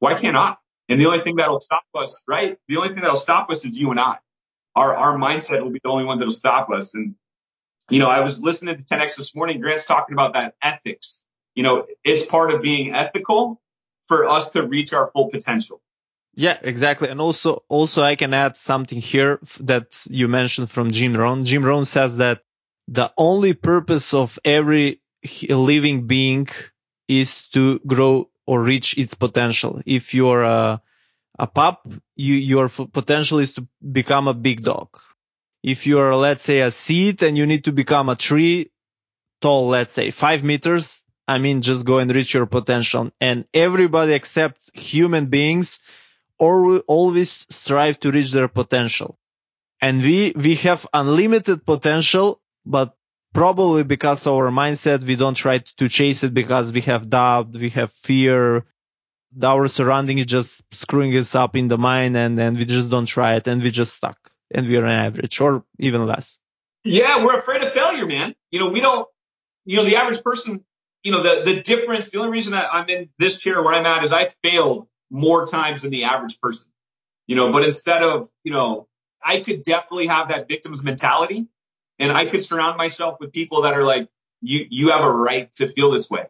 Speaker 2: why can't I? And the only thing that'll stop us, right? The only thing that'll stop us is you and I. Our, our mindset will be the only ones that'll stop us. And, you know, I was listening to 10X this morning. Grant's talking about that ethics. You know, it's part of being ethical for us to reach our full potential.
Speaker 1: Yeah, exactly. And also, also I can add something here that you mentioned from Jim Rohn. Jim Rohn says that the only purpose of every living being is to grow or reach its potential. If you're a, a pup, you, your potential is to become a big dog. If you're, let's say, a seed and you need to become a tree tall, let's say five meters, I mean, just go and reach your potential. And everybody except human beings always strive to reach their potential. And we, we have unlimited potential, but probably because of our mindset, we don't try to chase it because we have doubt, we have fear. Our surrounding is just screwing us up in the mind and, and we just don't try it and we just stuck and we are an average or even less.
Speaker 2: Yeah, we're afraid of failure, man. You know, we don't, you know, the average person you know, the, the difference, the only reason that I'm in this chair where I'm at is I failed more times than the average person, you know, but instead of, you know, I could definitely have that victim's mentality and I could surround myself with people that are like, you, you have a right to feel this way.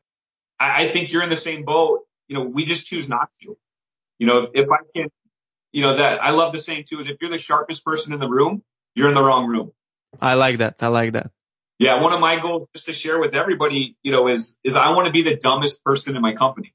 Speaker 2: I, I think you're in the same boat. You know, we just choose not to, you know, if, if I can, you know, that I love the saying too is if you're the sharpest person in the room, you're in the wrong room.
Speaker 1: I like that. I like that.
Speaker 2: Yeah, one of my goals just to share with everybody, you know, is is I want to be the dumbest person in my company.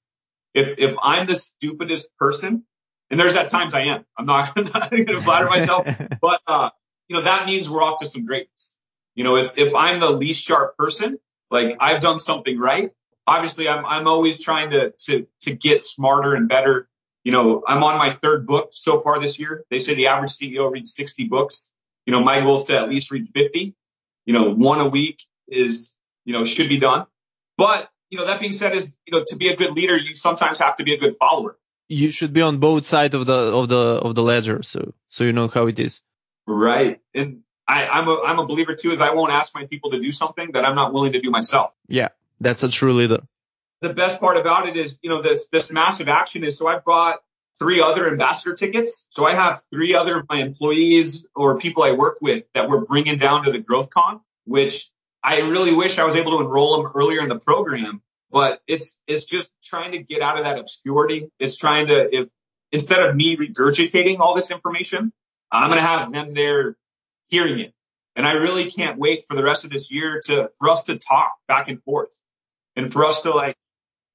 Speaker 2: If if I'm the stupidest person, and there's at times I am, I'm not, I'm not going to flatter myself, but uh, you know that means we're off to some greatness. You know, if if I'm the least sharp person, like I've done something right. Obviously, I'm I'm always trying to to to get smarter and better. You know, I'm on my third book so far this year. They say the average CEO reads 60 books. You know, my goal is to at least read 50 you know, one a week is, you know, should be done. But, you know, that being said is, you know, to be a good leader, you sometimes have to be a good follower.
Speaker 1: You should be on both sides of the, of the, of the ledger. So, so you know how it is.
Speaker 2: Right. And I, I'm a, I'm a believer too, is I won't ask my people to do something that I'm not willing to do myself.
Speaker 1: Yeah. That's a true leader.
Speaker 2: The best part about it is, you know, this, this massive action is so I brought three other ambassador tickets. So I have three other of my employees or people I work with that we're bringing down to the Growth Con, which I really wish I was able to enroll them earlier in the program. But it's it's just trying to get out of that obscurity. It's trying to if instead of me regurgitating all this information, I'm going to have them there hearing it. And I really can't wait for the rest of this year to for us to talk back and forth and for us to like,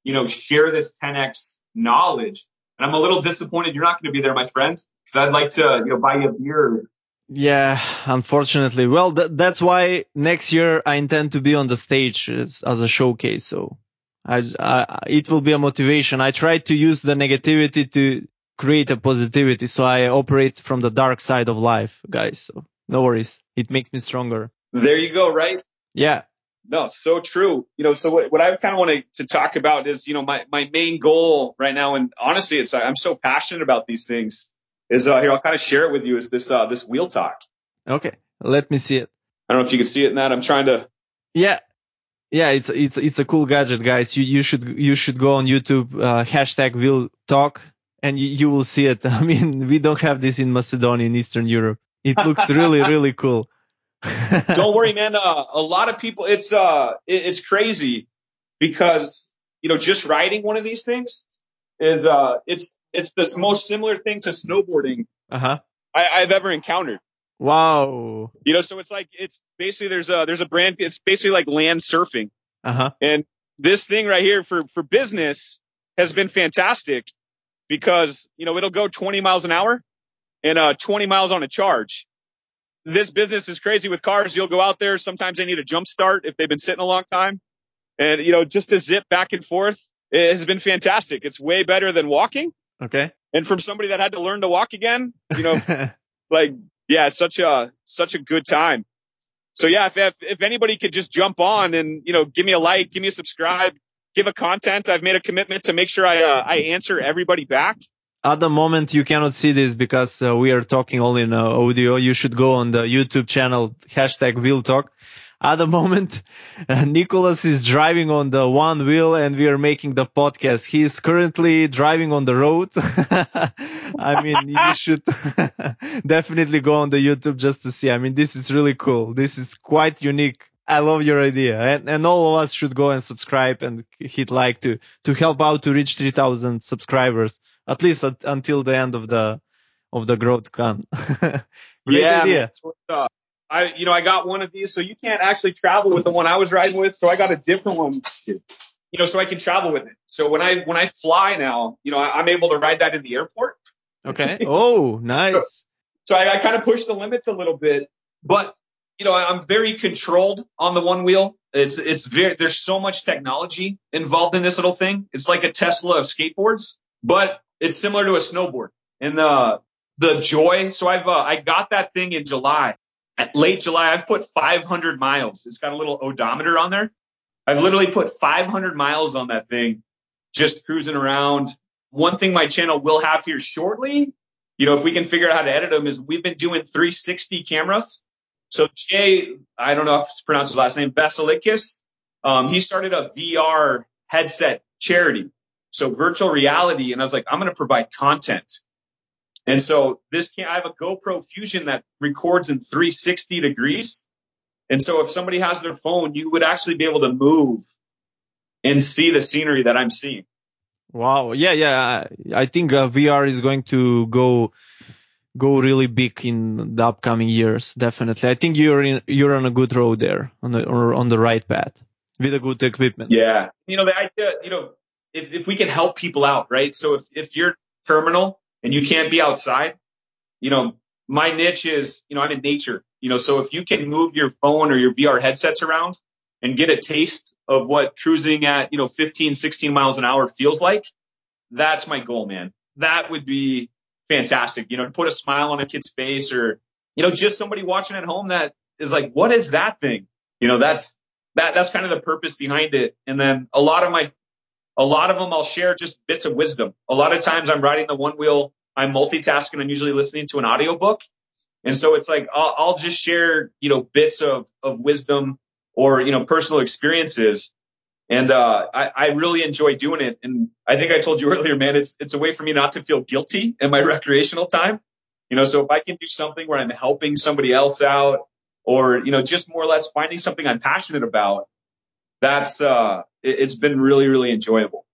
Speaker 2: you know, share this 10x knowledge and I'm a little disappointed you're not going to be there, my friend, because I'd like to, you know, buy you a beer.
Speaker 1: Yeah, unfortunately. Well, th- that's why next year I intend to be on the stage as, as a showcase. So I, I, it will be a motivation. I try to use the negativity to create a positivity. So I operate from the dark side of life, guys. So no worries. It makes me stronger.
Speaker 2: There you go, right?
Speaker 1: Yeah.
Speaker 2: No, so true. You know, so what, what I kind of want to talk about is, you know, my, my main goal right now, and honestly, it's, I'm so passionate about these things is, uh, here, I'll kind of share it with you is this, uh, this wheel talk.
Speaker 1: Okay. Let me see it.
Speaker 2: I don't know if you can see it in that. I'm trying to.
Speaker 1: Yeah. Yeah. It's, it's, it's a cool gadget, guys. You, you should, you should go on YouTube, uh, hashtag wheel talk and you, you will see it. I mean, we don't have this in Macedonia in Eastern Europe. It looks really, really cool.
Speaker 2: Don't worry, man. Uh, a lot of people, it's uh, it, it's crazy because you know just riding one of these things is uh, it's it's the most similar thing to snowboarding
Speaker 1: uh-huh.
Speaker 2: I, I've ever encountered.
Speaker 1: Wow.
Speaker 2: You know, so it's like it's basically there's a there's a brand. It's basically like land surfing.
Speaker 1: Uh huh.
Speaker 2: And this thing right here for for business has been fantastic because you know it'll go 20 miles an hour and uh 20 miles on a charge. This business is crazy with cars. You'll go out there. Sometimes they need a jump start if they've been sitting a long time, and you know just to zip back and forth it has been fantastic. It's way better than walking.
Speaker 1: Okay.
Speaker 2: And from somebody that had to learn to walk again, you know, like yeah, such a such a good time. So yeah, if, if if anybody could just jump on and you know give me a like, give me a subscribe, give a content. I've made a commitment to make sure I uh, I answer everybody back.
Speaker 1: At the moment, you cannot see this because uh, we are talking only in uh, audio. You should go on the YouTube channel hashtag Wheel Talk. At the moment, uh, Nicholas is driving on the one wheel and we are making the podcast. He is currently driving on the road. I mean, you should definitely go on the YouTube just to see. I mean, this is really cool. This is quite unique. I love your idea. And, and all of us should go and subscribe and hit like to, to help out to reach 3000 subscribers, at least at, until the end of the, of the growth con. Great
Speaker 2: yeah,
Speaker 1: idea.
Speaker 2: Man, uh, I, you know, I got one of these, so you can't actually travel with the one I was riding with. So I got a different one, you know, so I can travel with it. So when I, when I fly now, you know, I, am able to ride that in the airport.
Speaker 1: Okay. Oh, nice.
Speaker 2: so, so I, I kind of push the limits a little bit, but you know, I'm very controlled on the one wheel. It's, it's very, there's so much technology involved in this little thing. It's like a Tesla of skateboards, but it's similar to a snowboard and, uh, the joy. So I've, uh, I got that thing in July at late July, I've put 500 miles. It's got a little odometer on there. I've literally put 500 miles on that thing, just cruising around. One thing my channel will have here shortly, you know, if we can figure out how to edit them, is we've been doing 360 cameras. So Jay, I don't know if it's pronounced his last name, Basilikis, um, he started a VR headset charity. So virtual reality. And I was like, I'm going to provide content. And so this can I have a GoPro Fusion that records in 360 degrees. And so if somebody has their phone, you would actually be able to move and see the scenery that I'm seeing.
Speaker 1: Wow. Yeah. Yeah. I think uh, VR is going to go, go really big in the upcoming years. Definitely. I think you're in, you're on a good road there on the, or on the right path with a good equipment.
Speaker 2: Yeah. You know, the idea, you know, if, if we can help people out, right? So if, if you're terminal and you can't be outside, you know, my niche is, you know, I'm in nature, you know, so if you can move your phone or your VR headsets around and get a taste of what cruising at, you know, 15, 16 miles an hour feels like, that's my goal, man. That would be fantastic, you know, to put a smile on a kid's face or, you know, just somebody watching at home that is like, what is that thing? You know, that's, that, that's kind of the purpose behind it. And then a lot of my, a lot of them I'll share just bits of wisdom. A lot of times I'm riding the one wheel I'm multitasking. I'm usually listening to an audiobook. And so it's like, I'll, I'll just share, you know, bits of, of wisdom or, you know, personal experiences. And, uh, I, I really enjoy doing it. And I think I told you earlier, man, it's, it's a way for me not to feel guilty in my recreational time. You know, so if I can do something where I'm helping somebody else out or, you know, just more or less finding something I'm passionate about, that's, uh, it, has been really, really enjoyable.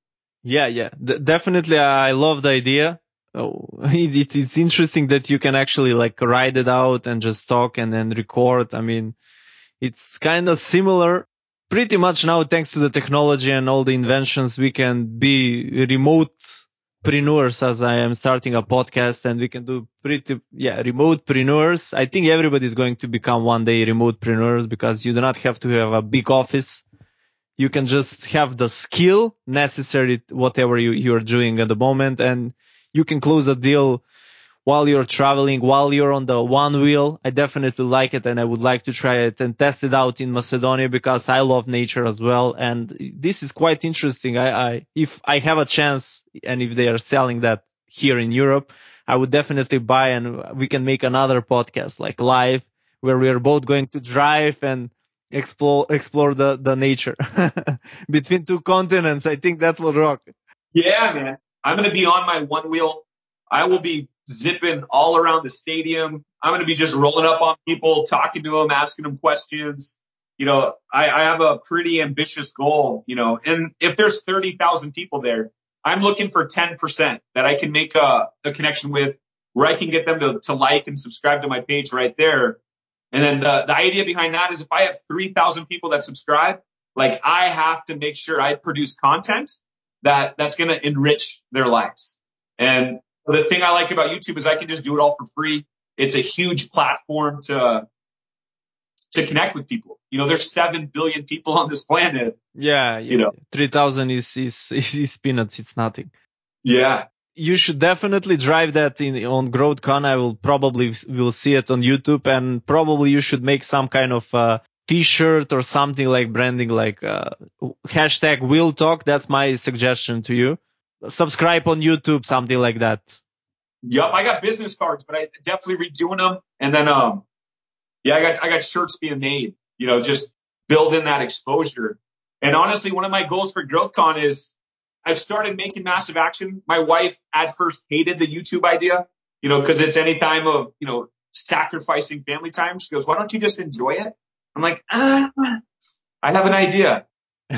Speaker 1: Yeah. Yeah. D- definitely. I love the idea oh, it, it's interesting that you can actually like write it out and just talk and then record. I mean, it's kind of similar. Pretty much now, thanks to the technology and all the inventions, we can be remote preneurs as I am starting a podcast and we can do pretty, yeah, remote preneurs. I think everybody's going to become one day remote preneurs because you do not have to have a big office. You can just have the skill necessary, whatever you, you're doing at the moment. And you can close a deal while you're traveling, while you're on the one wheel. I definitely like it and I would like to try it and test it out in Macedonia because I love nature as well. And this is quite interesting. I, I, if I have a chance and if they are selling that here in Europe, I would definitely buy and we can make another podcast like live where we are both going to drive and explore, explore the, the nature between two continents. I think that will rock.
Speaker 2: Yeah, man. I'm to be on my one wheel. I will be zipping all around the stadium. I'm to be just rolling up on people, talking to them, asking them questions. You know, I, I have a pretty ambitious goal, you know, and if there's 30,000 people there, I'm looking for 10% that I can make a, a connection with where I can get them to, to like and subscribe to my page right there. And then the, the idea behind that is if I have 3,000 people that subscribe, like I have to make sure I produce content that that's going to enrich their lives. And the thing I like about YouTube is I can just do it all for free. It's a huge platform to to connect with people. You know, there's seven billion people on this planet.
Speaker 1: Yeah, you know, three thousand is, is is peanuts. It's nothing.
Speaker 2: Yeah,
Speaker 1: you should definitely drive that in on GrowthCon. I will probably will see it on YouTube, and probably you should make some kind of uh, T-shirt or something like branding, like uh, hashtag Wheel Talk. That's my suggestion to you. Subscribe on YouTube, something like that.
Speaker 2: Yep, I got business cards, but I definitely redoing them, and then um, yeah, I got I got shirts being made. You know, just building that exposure. And honestly, one of my goals for GrowthCon is I've started making massive action. My wife at first hated the YouTube idea, you know, because it's any time of, you know, sacrificing family time. She goes, why don't you just enjoy it? I'm like, ah, I have an idea.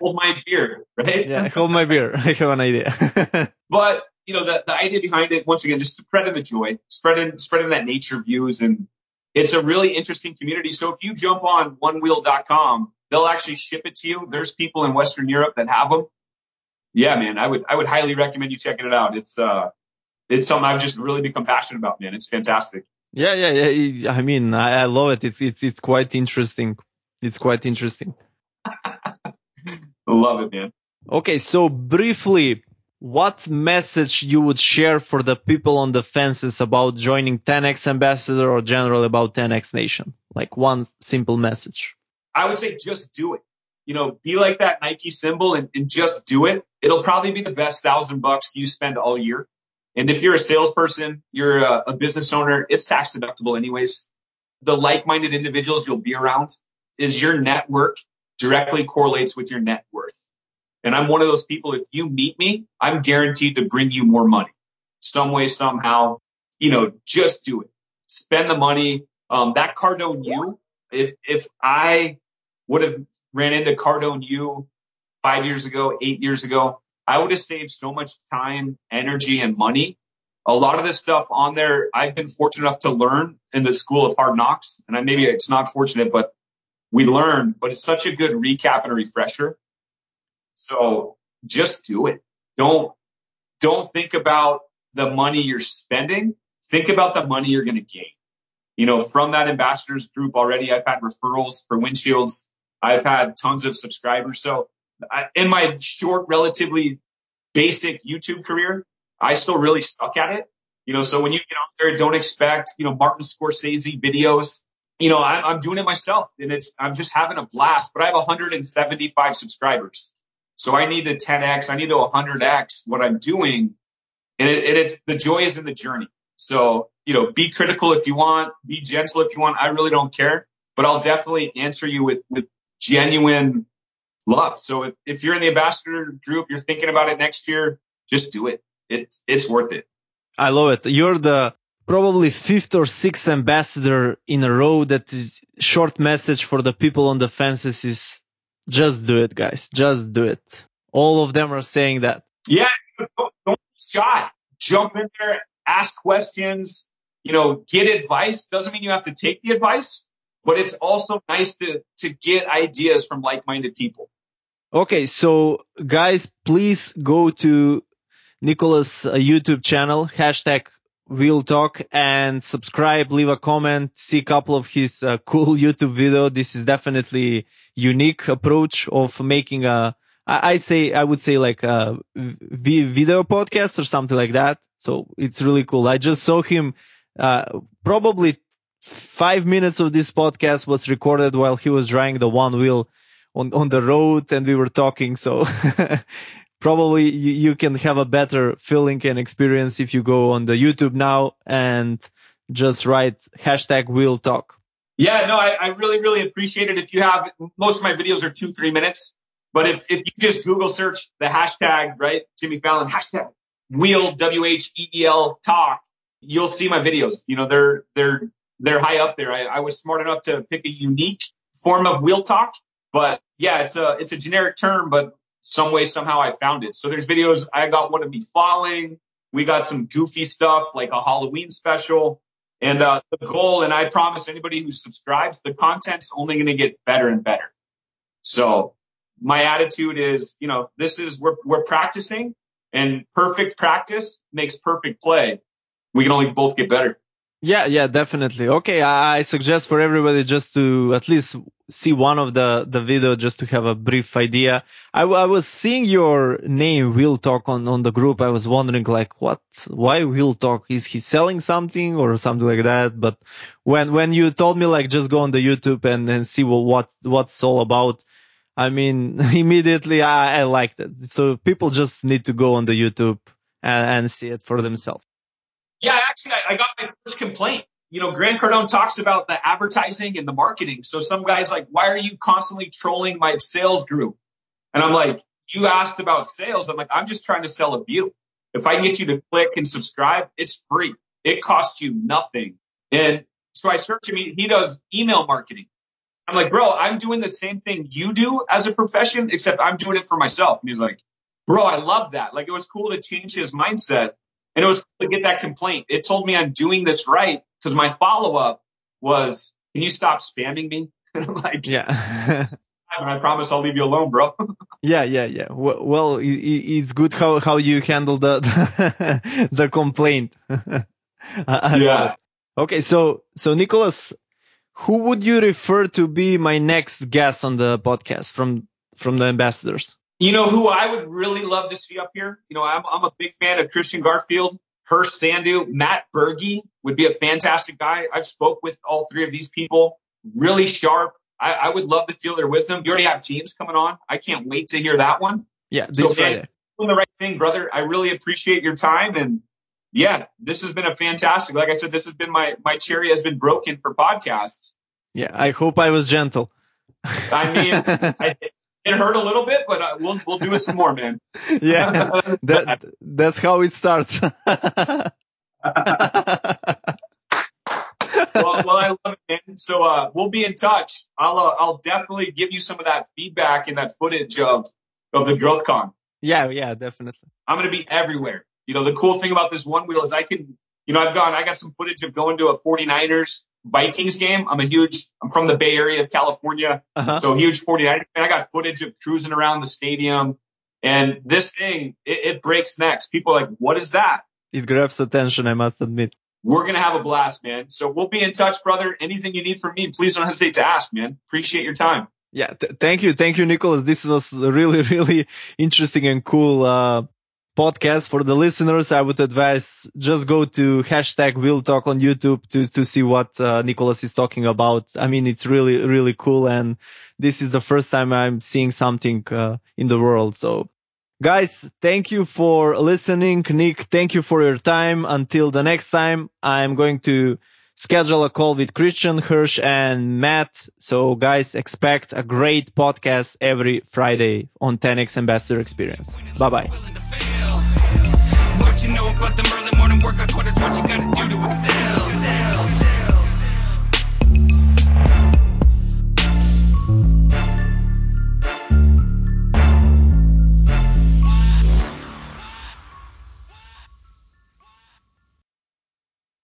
Speaker 2: hold my beer, right?
Speaker 1: Yeah, hold my beer. I have an idea.
Speaker 2: but you know, the, the idea behind it, once again, just spreading the joy, spreading spreading that nature views, and it's a really interesting community. So if you jump on onewheel.com, they'll actually ship it to you. There's people in Western Europe that have them yeah, man, I would I would highly recommend you checking it out. It's uh it's something I've just really become passionate about, man. It's fantastic.
Speaker 1: Yeah, yeah, yeah. I mean, I, I love it. It's it's it's quite interesting. It's quite interesting.
Speaker 2: love it, man.
Speaker 1: Okay, so briefly, what message you would share for the people on the fences about joining 10x ambassador or generally about 10x nation? Like one simple message.
Speaker 2: I would say just do it you know, be like that Nike symbol and, and just do it. It'll probably be the best thousand bucks you spend all year. And if you're a salesperson, you're a, a business owner, it's tax deductible anyways. The like-minded individuals you'll be around is your network directly correlates with your net worth. And I'm one of those people. If you meet me, I'm guaranteed to bring you more money some way, somehow, you know, just do it. Spend the money. Um, that Cardone U, if, if I would have ran into Cardone U five years ago, eight years ago, I would have saved so much time, energy, and money. A lot of this stuff on there, I've been fortunate enough to learn in the school of hard knocks. And I, maybe it's not fortunate, but we learn, but it's such a good recap and refresher. So just do it. Don't, don't think about the money you're spending. Think about the money you're going to gain. You know, from that ambassadors group already, I've had referrals for windshields I've had tons of subscribers. So I, in my short, relatively basic YouTube career, I still really stuck at it. You know, so when you get out there, don't expect, you know, Martin Scorsese videos. You know, I, I'm doing it myself and it's, I'm just having a blast, but I have 175 subscribers. So I need to 10x, I need to 100x what I'm doing. And it, it, it's the joy is in the journey. So, you know, be critical if you want, be gentle if you want. I really don't care, but I'll definitely answer you with, with genuine love. So if, if you're in the ambassador group, you're thinking about it next year, just do it. It's, it's worth it.
Speaker 1: I love it. You're the probably fifth or sixth ambassador in a row that is short message for the people on the fences is just do it, guys. Just do it. All of them are saying that.
Speaker 2: Yeah. Don't, don't be shy. Jump in there, ask questions, you know, get advice. Doesn't mean you have to take the advice, but it's also nice to, to get ideas from like-minded people.
Speaker 1: Okay. So guys, please go to Nicholas uh, YouTube channel, hashtag Wheel Talk and subscribe, leave a comment, see a couple of his uh, cool YouTube video. This is definitely unique approach of making a, I, say, I would say like a video podcast or something like that. So it's really cool. I just saw him, uh, probably five minutes of this podcast was recorded while he was driving the one wheel on, on the road and we were talking. So probably you, you, can have a better feeling and experience if you go on the YouTube now and just write hashtag wheel talk.
Speaker 2: Yeah, no, I, I really, really appreciate it. If you have, most of my videos are two, three minutes, but if, if you just Google search the hashtag, right? Jimmy Fallon, hashtag wheel, W-H-E-E-L talk, you'll see my videos. You know, they're, they're they're high up there. I, I was smart enough to pick a unique form of wheel talk, but yeah, it's a it's a generic term, but some way somehow I found it. So there's videos. I got one of me falling. We got some goofy stuff like a Halloween special. And uh, the goal, and I promise anybody who subscribes, the content's only going to get better and better. So my attitude is, you know, this is we're we're practicing, and perfect practice makes perfect play. We can only both get better.
Speaker 1: Yeah, yeah, definitely. Okay, I, suggest for everybody just to at least see one of the the video just to have a brief idea. I, I was seeing your name Wheel Talk on on the group. I was wondering like what why Wheel Talk? Is he selling something or something like that? But when when you told me like just go on the YouTube and and see what what what's all about, I mean immediately I, I liked it. So people just need to go on the YouTube and, and see it for themselves.
Speaker 2: Yeah, actually, I, I got my first complaint. You know, Grant Cardone talks about the advertising and the marketing. So some guys like, why are you constantly trolling my sales group? And I'm like, you asked about sales. I'm like, I'm just trying to sell a view. If I get you to click and subscribe, it's free. It costs you nothing. And so I search him. He does email marketing. I'm like, bro, I'm doing the same thing you do as a profession, except I'm doing it for myself. And he's like, bro, I love that. Like it was cool to change his mindset and it was to get that complaint. It told me I'm doing this right because my follow up was, can you stop spamming me? And I'm like,
Speaker 1: yeah.
Speaker 2: and I promise I'll leave you alone, bro.
Speaker 1: yeah, yeah, yeah. Well, well, it's good how, how you handle the, the, the complaint. yeah. Okay. So, so Nicholas, who would you refer to be my next guest on the podcast from, from the ambassadors?
Speaker 2: You know who I would really love to see up here? You know, I'm, I'm a big fan of Christian Garfield, Hirsch Sandu, Matt Berge would be a fantastic guy. I've spoke with all three of these people, really sharp. I, I would love to feel their wisdom. You already have James coming on. I can't wait to hear that one.
Speaker 1: Yeah, this so,
Speaker 2: Friday. Man, doing the right thing, brother. I really appreciate your time and yeah, this has been a fantastic. Like I said, this has been my my cherry has been broken for podcasts.
Speaker 1: Yeah, I hope I was gentle.
Speaker 2: I mean, I, it hurt a little bit, but uh, we'll we'll do it some more, man.
Speaker 1: yeah, that that's how it starts. well,
Speaker 2: well, I love it, man. So uh, we'll be in touch. I'll uh, I'll definitely give you some of that feedback and that footage of of the growth con.
Speaker 1: Yeah, yeah, definitely.
Speaker 2: I'm gonna be everywhere. You know, the cool thing about this one wheel is I can, you know, I've gone, I got some footage of going to a 49ers Vikings game. I'm a huge, I'm from the Bay Area of California. Uh-huh. So huge 49ers. And I got footage of cruising around the stadium and this thing, it, it breaks necks. People are like, what is that?
Speaker 1: It grabs attention, I must admit.
Speaker 2: We're going to have a blast, man. So we'll be in touch, brother. Anything you need from me, please don't hesitate to ask, man. Appreciate your time.
Speaker 1: Yeah. Th- thank you. Thank you, Nicholas. This was really, really interesting and cool, uh, podcast for the listeners, I would advise just go to hashtag Wheel Talk on YouTube to, to see what uh, Nicholas is talking about. I mean, it's really, really cool. And this is the first time I'm seeing something uh, in the world. So guys, thank you for listening. Nick, thank you for your time. Until the next time, I'm going to schedule a call with Christian Hirsch and Matt. So guys, expect a great podcast every Friday on 10x Ambassador Experience. Bye bye. What you know about the Merlin morning work? I taught is what you gotta do to excel.